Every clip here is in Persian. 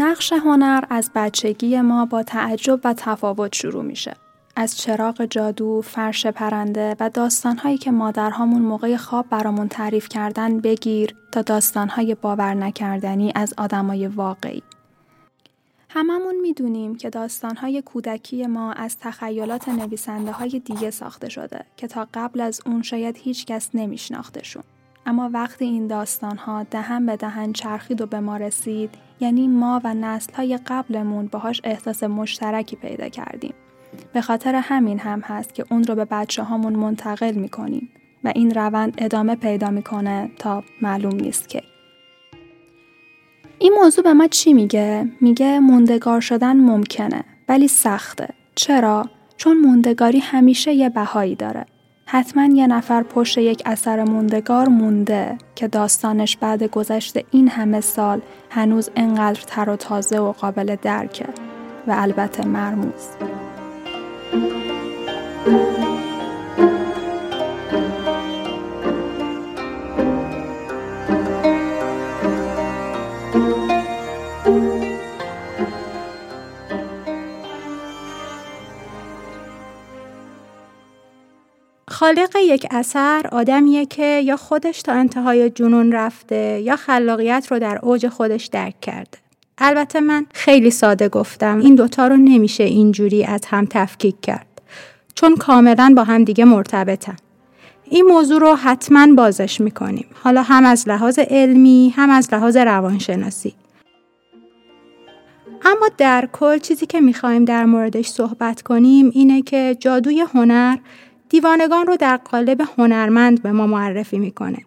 نقش هنر از بچگی ما با تعجب و تفاوت شروع میشه. از چراغ جادو، فرش پرنده و داستانهایی که مادرهامون موقع خواب برامون تعریف کردن بگیر تا داستانهای باور نکردنی از آدمای واقعی. هممون می‌دونیم که داستانهای کودکی ما از تخیلات نویسنده های دیگه ساخته شده که تا قبل از اون شاید هیچ کس نمیشناختشون. اما وقتی این داستانها دهن به دهن چرخید و به ما رسید یعنی ما و نسلهای قبلمون باهاش احساس مشترکی پیدا کردیم. به خاطر همین هم هست که اون رو به بچه هامون منتقل می‌کنیم و این روند ادامه پیدا می‌کنه تا معلوم نیست که. این موضوع به ما چی میگه؟ میگه موندگار شدن ممکنه ولی سخته. چرا؟ چون موندگاری همیشه یه بهایی داره. حتما یه نفر پشت یک اثر موندگار مونده که داستانش بعد گذشت این همه سال هنوز انقدر تر و تازه و قابل درکه و البته مرموز. خالق یک اثر آدمیه که یا خودش تا انتهای جنون رفته یا خلاقیت رو در اوج خودش درک کرده. البته من خیلی ساده گفتم این دوتا رو نمیشه اینجوری از هم تفکیک کرد. چون کاملا با هم دیگه مرتبطن. این موضوع رو حتما بازش می‌کنیم. حالا هم از لحاظ علمی هم از لحاظ روانشناسی. اما در کل چیزی که می‌خوایم در موردش صحبت کنیم اینه که جادوی هنر دیوانگان رو در قالب هنرمند به ما معرفی می‌کنه.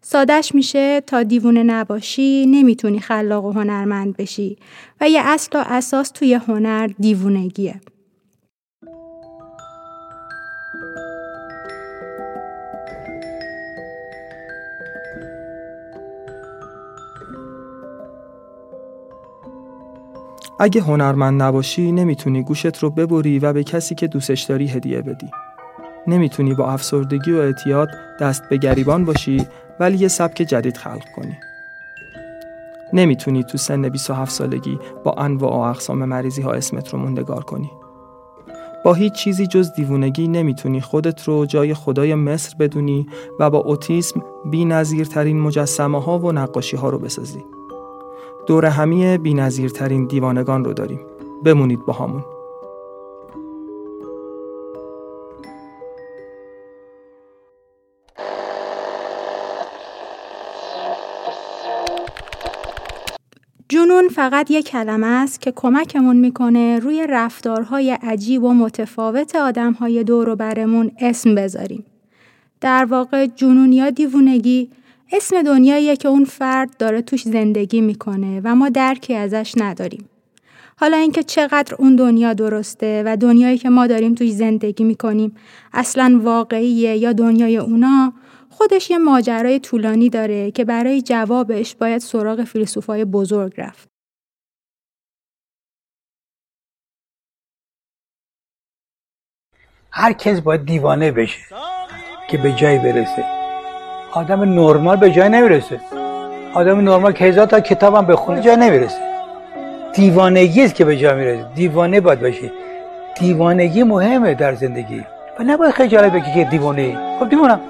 سادش میشه تا دیوونه نباشی نمی‌تونی خلاق و هنرمند بشی و یه اصل و اساس توی هنر دیوونگیه. اگه هنرمند نباشی نمی‌تونی گوشت رو ببری و به کسی که دوستش داری هدیه بدی. نمی‌تونی با افسردگی و اعتیاد دست به گریبان باشی ولی یه سبک جدید خلق کنی. نمی‌تونی تو سن 27 سالگی با انواع و اقسام مریضی ها اسمت رو موندگار کنی. با هیچ چیزی جز دیوونگی نمی‌تونی خودت رو جای خدای مصر بدونی و با اوتیسم بی نظیرترین مجسمه ها و نقاشی ها رو بسازی. دور همی بی نظیرترین دیوانگان رو داریم. بمونید با همون. فقط یک کلمه است که کمکمون می‌کنه روی رفتارهای عجیب و متفاوت آدمهای دور و برمون اسم بذاریم. در واقع جنون یا دیوونگی اسم دنیاییه که اون فرد داره توش زندگی می‌کنه و ما درکی ازش نداریم. حالا اینکه چقدر اون دنیا درسته و دنیایی که ما داریم توش زندگی می‌کنیم اصلا واقعیه یا دنیای اونا خودش یه ماجرای طولانی داره که برای جوابش باید سراغ فیلسوفای بزرگ رفت. هر کس باید دیوانه بشه که به جایی برسه. آدم نرمال به جای نمی‌رسه. آدم نرمال که هزار تا کتابم بخونه جای نمی‌رسه. دیوانگی است که به جای می‌رسه. دیوانه باید باشه دیوانگی مهمه در زندگی. و نباید خجالت بگی که دیوانه. خب دیوانم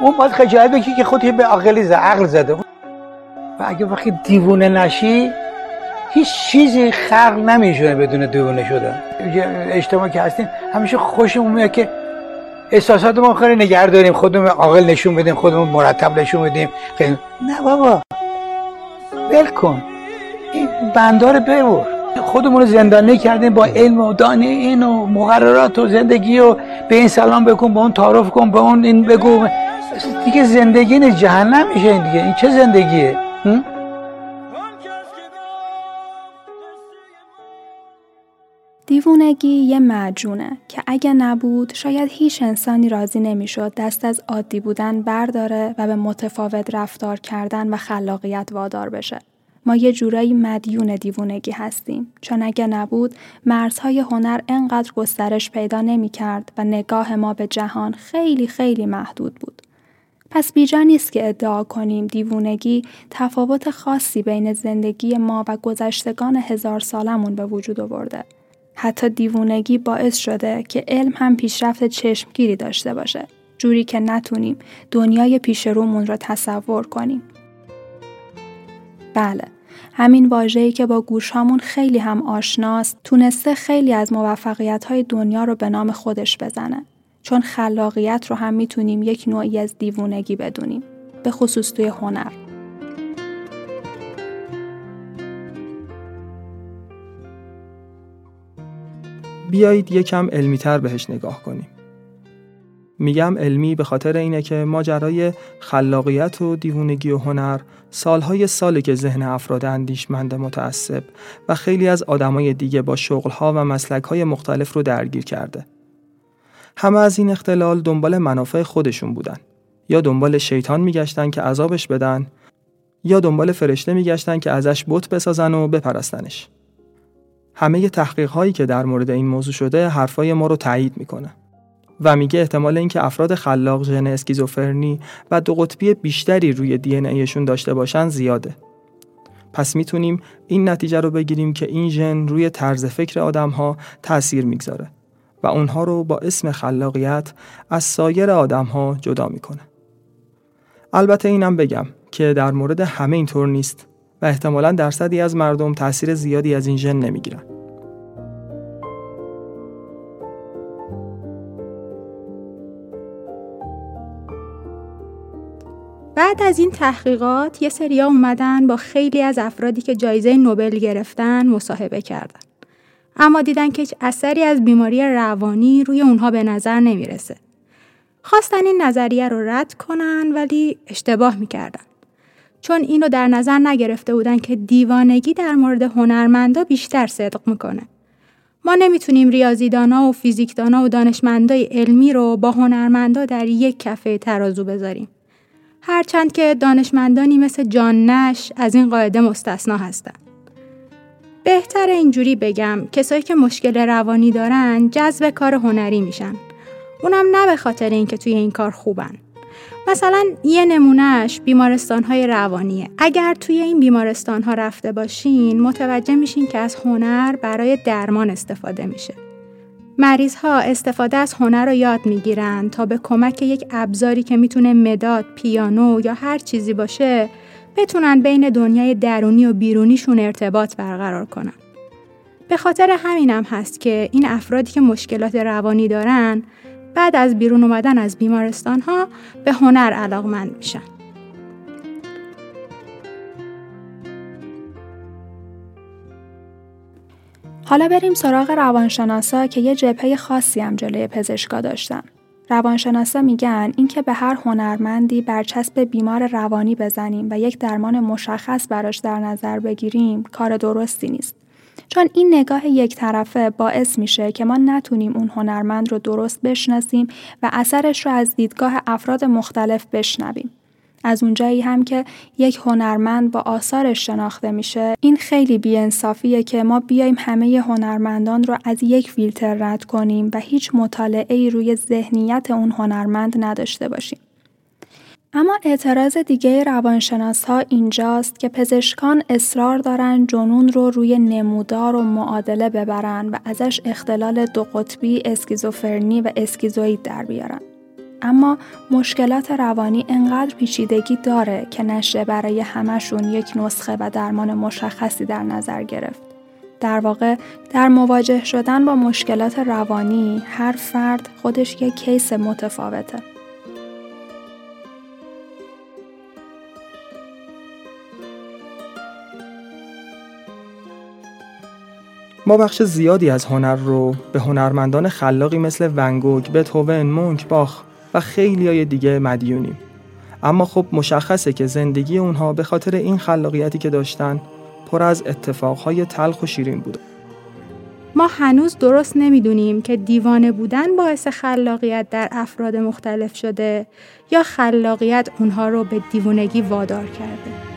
اون باید خجالت بکی که خودی به عقل زده عقل زده. و اگه وقتی دیوونه نشی هیچ چیزی خلق نمیشه بدون دیوونه شدن. اجتماع که هستیم همیشه خوشمون میاد که احساسات ما خیلی نگه داریم خودمون عاقل نشون بدیم خودمون مرتب نشون بدیم. خیلی نه بابا. ول کن. این بندار ببر. خودمون رو زندانی کردیم با علم و دانه این و مقررات و زندگی و به این سلام بکن به اون تعارف کن به اون این بگو. دیگه زندگی این جهنم میشه این دیگه. این چه زندگیه؟ دیوونگی یه معجونه که اگه نبود شاید هیچ انسانی راضی نمی‌شد دست از عادی بودن برداره و به متفاوت رفتار کردن و خلاقیت وادار بشه. ما یه جورایی مدیون دیوونگی هستیم چون اگه نبود مرزهای هنر انقدر گسترش پیدا نمی کرد و نگاه ما به جهان خیلی خیلی محدود بود. پس بیجا نیست که ادعا کنیم دیوونگی تفاوت خاصی بین زندگی ما و گذشتگان هزار سالمون به وجود آورده. حتی دیوونگی باعث شده که علم هم پیشرفت چشمگیری داشته باشه. جوری که نتونیم دنیای پیش رومون رو تصور کنیم. بله، همین واژه‌ای که با گوشهامون خیلی هم آشناست، تونسته خیلی از موفقیت های دنیا رو به نام خودش بزنه. چون خلاقیت رو هم می‌تونیم یک نوعی از دیوونگی بدونیم. به خصوص توی هنر. بیایید یکم علمیتر بهش نگاه کنیم. میگم علمی به خاطر اینه که ماجرای خلاقیت و دیوونگی و هنر سالهای ساله که ذهن افراد اندیشمند متعصب و خیلی از آدمای دیگه با شغلها و مسلکهای مختلف رو درگیر کرده. همه از این اختلال دنبال منافع خودشون بودن. یا دنبال شیطان میگشتن که عذابش بدن یا دنبال فرشته میگشتن که ازش بت بسازن و بپرستنش. همه تحقیق هایی که در مورد این موضوع شده حرفای ما رو تایید می‌کنه. و میگه احتمال اینکه افراد خلاق ژن اسکیزوفرنی و دو قطبی بیشتری روی دی ایشون داشته باشن زیاده. پس می‌تونیم این نتیجه رو بگیریم که این ژن روی طرز فکر آدم ها تأثیر می‌گذاره و اونها رو با اسم خلاقیت از سایر آدم ها جدا می‌کنه. البته اینم بگم که در مورد همه اینطور نیست و احتمالا درصدی از مردم تاثیر زیادی از این ژن نمی‌گیرن. بعد از این تحقیقات یه سریا اومدن با خیلی از افرادی که جایزه نوبل گرفتن مصاحبه کردن. اما دیدن که هیچ اثری از بیماری روانی روی اونها به نظر نمی‌رسه. خواستن این نظریه رو رد کنن ولی اشتباه می‌کردن. چون اینو در نظر نگرفته بودن که دیوانگی در مورد هنرمندا بیشتر صدق می‌کنه. ما نمی‌تونیم ریاضیدانا و فیزیکدانا و دانشمندای علمی رو با هنرمندا در یک کفه ترازو بذاریم. هرچند که دانشمندانی مثل جان نش از این قاعده مستثنا هستند. بهتر اینجوری بگم کسایی که مشکل روانی دارن جذب کار هنری میشن. اونم نه به خاطر اینکه توی این کار خوبن. مثلا یه نمونهش بیمارستان های روانیه. اگر توی این بیمارستان ها رفته باشین متوجه میشین که از هنر برای درمان استفاده میشه. مریض ها استفاده از هنر رو یاد می‌گیرن تا به کمک یک ابزاری که می‌تونه مداد، پیانو یا هر چیزی باشه بتونن بین دنیای درونی و بیرونیشون ارتباط برقرار کنن. به خاطر همینم هست که این افرادی که مشکلات روانی دارن بعد از بیرون اومدن از بیمارستان ها به هنر علاقمند میشن. حالا بریم سراغ روانشناسا که یه جبهه خاصی هم جلوی پزشکا داشتن. روانشناسا میگن اینکه به هر هنرمندی برچسب بیمار روانی بزنیم و یک درمان مشخص براش در نظر بگیریم کار درستی نیست. چون این نگاه یک طرفه باعث میشه که ما نتونیم اون هنرمند رو درست بشناسیم و اثرش رو از دیدگاه افراد مختلف بشنویم. از اونجایی هم که یک هنرمند با آثارش شناخته میشه این خیلی بیانصافیه که ما بیایم همه هنرمندان رو از یک فیلتر رد کنیم و هیچ مطالعه ای روی ذهنیت اون هنرمند نداشته باشیم. اما اعتراض دیگه روانشناس ها اینجاست که پزشکان اصرار دارن جنون رو روی نمودار و معادله ببرن و ازش اختلال دو قطبی اسکیزوفرنی و اسکیزوید در بیارن. اما مشکلات روانی انقدر پیچیدگی داره که نشه برای همشون یک نسخه و درمان مشخصی در نظر گرفت. در واقع در مواجه شدن با مشکلات روانی هر فرد خودش یک کیس متفاوته. ما بخش زیادی از هنر رو به هنرمندان خلاقی مثل ونگوگ، بتهوون، مونک، باخ و خیلی های دیگه مدیونیم اما خب مشخصه که زندگی اونها به خاطر این خلاقیتی که داشتن پر از اتفاقهای تلخ و شیرین بوده ما هنوز درست نمی‌دونیم که دیوانه بودن باعث خلاقیت در افراد مختلف شده یا خلاقیت اونها رو به دیوانگی وادار کرده.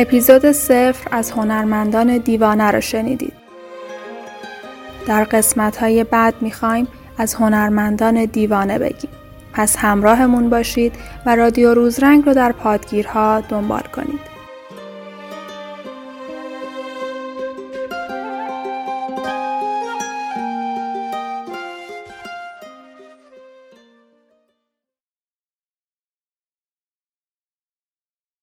اپیزود صفر از هنرمندان دیوانه را شنیدید. در قسمت های بعد می‌خوایم از هنرمندان دیوانه بگیم. پس همراهمون باشید و رادیو روزرنگ رو در پادگیرها دنبال کنید.